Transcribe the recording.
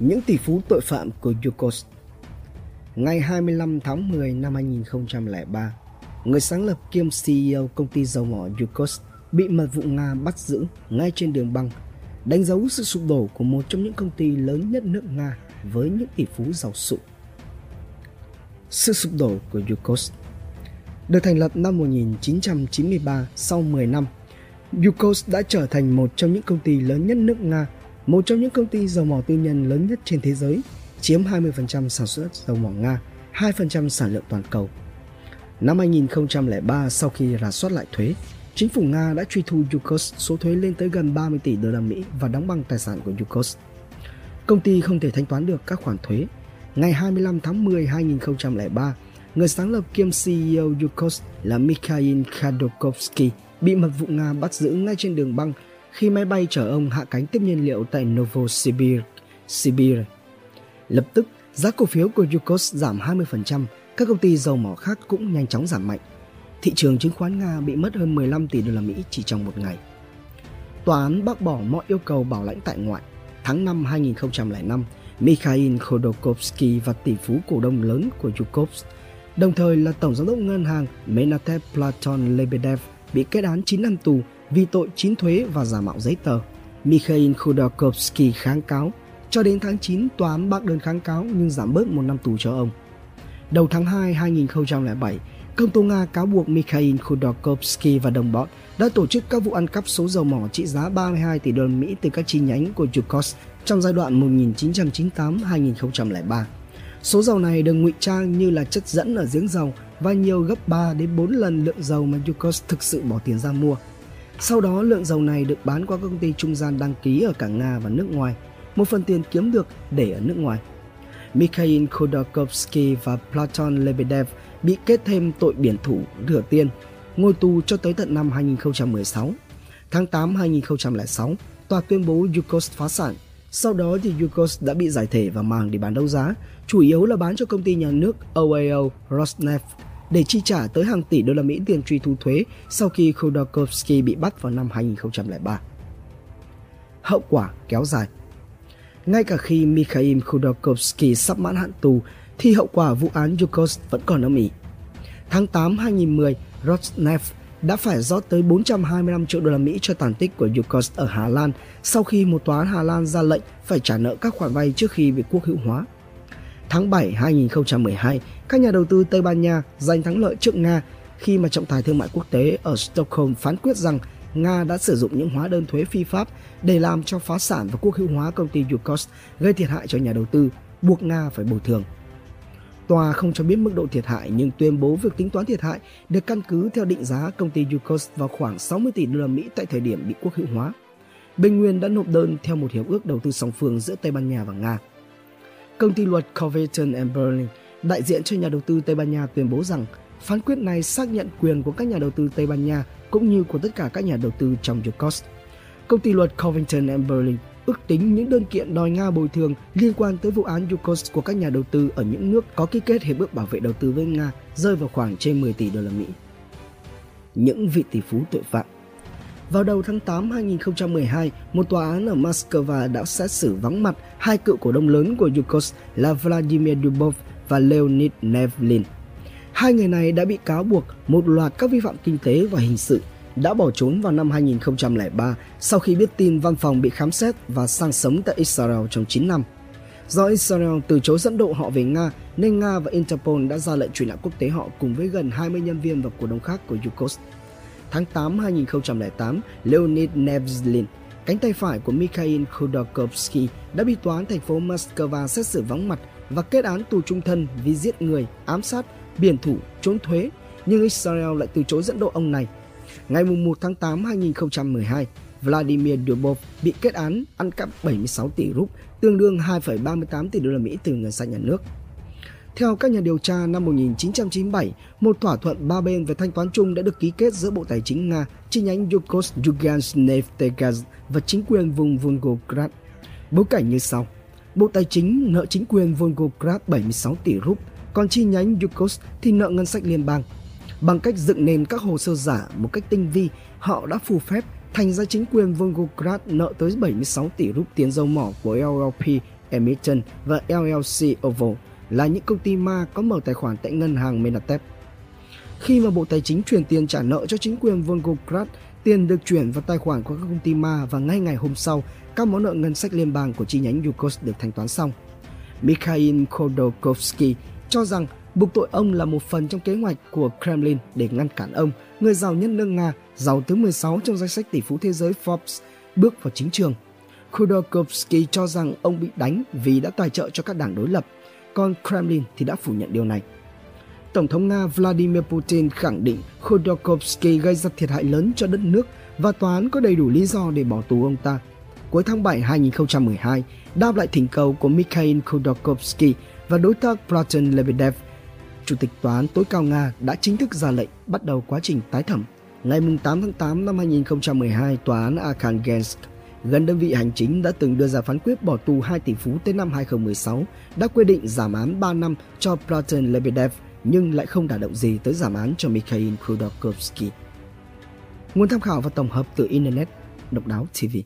Những tỷ phú tội phạm của Yukos Ngày 25 tháng 10 năm 2003, người sáng lập kiêm CEO công ty dầu mỏ Yukos bị mật vụ Nga bắt giữ ngay trên đường băng, đánh dấu sự sụp đổ của một trong những công ty lớn nhất nước Nga với những tỷ phú giàu sụ. Sự sụp đổ của Yukos được thành lập năm 1993 sau 10 năm, Yukos đã trở thành một trong những công ty lớn nhất nước Nga một trong những công ty dầu mỏ tư nhân lớn nhất trên thế giới, chiếm 20% sản xuất dầu mỏ Nga, 2% sản lượng toàn cầu. Năm 2003 sau khi rà soát lại thuế, chính phủ Nga đã truy thu Yukos số thuế lên tới gần 30 tỷ đô la Mỹ và đóng băng tài sản của Yukos. Công ty không thể thanh toán được các khoản thuế. Ngày 25 tháng 10 2003, người sáng lập kiêm CEO Yukos là Mikhail Khodorkovsky bị mật vụ Nga bắt giữ ngay trên đường băng khi máy bay chở ông hạ cánh tiếp nhiên liệu tại Novosibirsk, Sibir. Lập tức, giá cổ phiếu của Yukos giảm 20%, các công ty dầu mỏ khác cũng nhanh chóng giảm mạnh. Thị trường chứng khoán Nga bị mất hơn 15 tỷ đô la Mỹ chỉ trong một ngày. Tòa án bác bỏ mọi yêu cầu bảo lãnh tại ngoại. Tháng 5 2005, Mikhail Khodorkovsky và tỷ phú cổ đông lớn của Yukos, đồng thời là tổng giám đốc ngân hàng Menatep Platon Lebedev bị kết án 9 năm tù vì tội chín thuế và giả mạo giấy tờ. Mikhail Khodorkovsky kháng cáo. Cho đến tháng 9, tòa án bác đơn kháng cáo nhưng giảm bớt một năm tù cho ông. Đầu tháng 2 2007, công tố Nga cáo buộc Mikhail Khodorkovsky và đồng bọn đã tổ chức các vụ ăn cắp số dầu mỏ trị giá 32 tỷ đô la Mỹ từ các chi nhánh của Yukos trong giai đoạn 1998-2003. Số dầu này được ngụy trang như là chất dẫn ở giếng dầu và nhiều gấp 3 đến 4 lần lượng dầu mà Yukos thực sự bỏ tiền ra mua. Sau đó lượng dầu này được bán qua các công ty trung gian đăng ký ở cả Nga và nước ngoài. Một phần tiền kiếm được để ở nước ngoài. Mikhail Khodorkovsky và Platon Lebedev bị kết thêm tội biển thủ rửa tiền, ngồi tù cho tới tận năm 2016. Tháng 8 2006, tòa tuyên bố Yukos phá sản. Sau đó thì Yukos đã bị giải thể và mang đi bán đấu giá, chủ yếu là bán cho công ty nhà nước OAO Rosneft để chi trả tới hàng tỷ đô la Mỹ tiền truy thu thuế sau khi Khodorkovsky bị bắt vào năm 2003. Hậu quả kéo dài Ngay cả khi Mikhail Khodorkovsky sắp mãn hạn tù thì hậu quả vụ án Yukos vẫn còn âm ỉ. Tháng 8 2010, Rosneft đã phải rót tới 425 triệu đô la Mỹ cho tàn tích của Yukos ở Hà Lan sau khi một tòa án Hà Lan ra lệnh phải trả nợ các khoản vay trước khi bị quốc hữu hóa. Tháng 7 2012, các nhà đầu tư Tây Ban Nha giành thắng lợi trước Nga khi mà trọng tài thương mại quốc tế ở Stockholm phán quyết rằng Nga đã sử dụng những hóa đơn thuế phi pháp để làm cho phá sản và quốc hữu hóa công ty Yukos, gây thiệt hại cho nhà đầu tư, buộc Nga phải bồi thường. Tòa không cho biết mức độ thiệt hại nhưng tuyên bố việc tính toán thiệt hại được căn cứ theo định giá công ty Yukos vào khoảng 60 tỷ đô la Mỹ tại thời điểm bị quốc hữu hóa. Bình Nguyên đã nộp đơn theo một hiệp ước đầu tư song phương giữa Tây Ban Nha và Nga. Công ty luật Covington and Burling, đại diện cho nhà đầu tư Tây Ban Nha tuyên bố rằng phán quyết này xác nhận quyền của các nhà đầu tư Tây Ban Nha cũng như của tất cả các nhà đầu tư trong Yukos. Công ty luật Covington and Burling ước tính những đơn kiện đòi Nga bồi thường liên quan tới vụ án Yukos của các nhà đầu tư ở những nước có ký kết hiệp ước bảo vệ đầu tư với Nga rơi vào khoảng trên 10 tỷ đô la Mỹ. Những vị tỷ phú tội phạm vào đầu tháng 8 2012, một tòa án ở Moscow đã xét xử vắng mặt hai cựu cổ đông lớn của Yukos là Vladimir Dubov và Leonid Nevlin. Hai người này đã bị cáo buộc một loạt các vi phạm kinh tế và hình sự đã bỏ trốn vào năm 2003 sau khi biết tin văn phòng bị khám xét và sang sống tại Israel trong 9 năm. Do Israel từ chối dẫn độ họ về Nga, nên Nga và Interpol đã ra lệnh truy nã quốc tế họ cùng với gần 20 nhân viên và cổ đông khác của Yukos. Tháng 8 2008, Leonid Nevzlin, cánh tay phải của Mikhail Khodorkovsky, đã bị tòa án thành phố Moscow xét xử vắng mặt và kết án tù trung thân vì giết người, ám sát, biển thủ, trốn thuế, nhưng Israel lại từ chối dẫn độ ông này. Ngày 1 tháng 8 2012, Vladimir Dubov bị kết án ăn cắp 76 tỷ rúp, tương đương 2,38 tỷ đô la Mỹ từ ngân sách nhà nước. Theo các nhà điều tra, năm 1997, một thỏa thuận ba bên về thanh toán chung đã được ký kết giữa Bộ Tài chính Nga, chi nhánh Yukos Yugansneftegaz và chính quyền vùng Volgograd. Bối cảnh như sau. Bộ Tài chính nợ chính quyền Volgograd 76 tỷ rúp, còn chi nhánh Yukos thì nợ ngân sách liên bang. Bằng cách dựng nền các hồ sơ giả một cách tinh vi, họ đã phù phép thành ra chính quyền Volgograd nợ tới 76 tỷ rúp tiền dầu mỏ của LLP Emission và LLC Oval là những công ty ma có mở tài khoản tại ngân hàng Menatep. Khi mà Bộ Tài chính chuyển tiền trả nợ cho chính quyền Volgograd, tiền được chuyển vào tài khoản của các công ty ma và ngay ngày hôm sau, các món nợ ngân sách liên bang của chi nhánh Yukos được thanh toán xong. Mikhail Khodorkovsky cho rằng buộc tội ông là một phần trong kế hoạch của Kremlin để ngăn cản ông, người giàu nhất nước Nga, giàu thứ 16 trong danh sách tỷ phú thế giới Forbes, bước vào chính trường. Khodorkovsky cho rằng ông bị đánh vì đã tài trợ cho các đảng đối lập, còn Kremlin thì đã phủ nhận điều này. Tổng thống Nga Vladimir Putin khẳng định Khodorkovsky gây ra thiệt hại lớn cho đất nước và tòa án có đầy đủ lý do để bỏ tù ông ta. Cuối tháng 7 2012, đáp lại thỉnh cầu của Mikhail Khodorkovsky và đối tác Platon Lebedev, Chủ tịch Tòa án tối cao Nga đã chính thức ra lệnh bắt đầu quá trình tái thẩm. Ngày 8 tháng 8 năm 2012, Tòa án Arkhangelsk, gần đơn vị hành chính đã từng đưa ra phán quyết bỏ tù 2 tỷ phú tới năm 2016, đã quyết định giảm án 3 năm cho Platon Lebedev nhưng lại không đả động gì tới giảm án cho Mikhail Khodorkovsky. Nguồn tham khảo và tổng hợp từ Internet, Độc đáo TV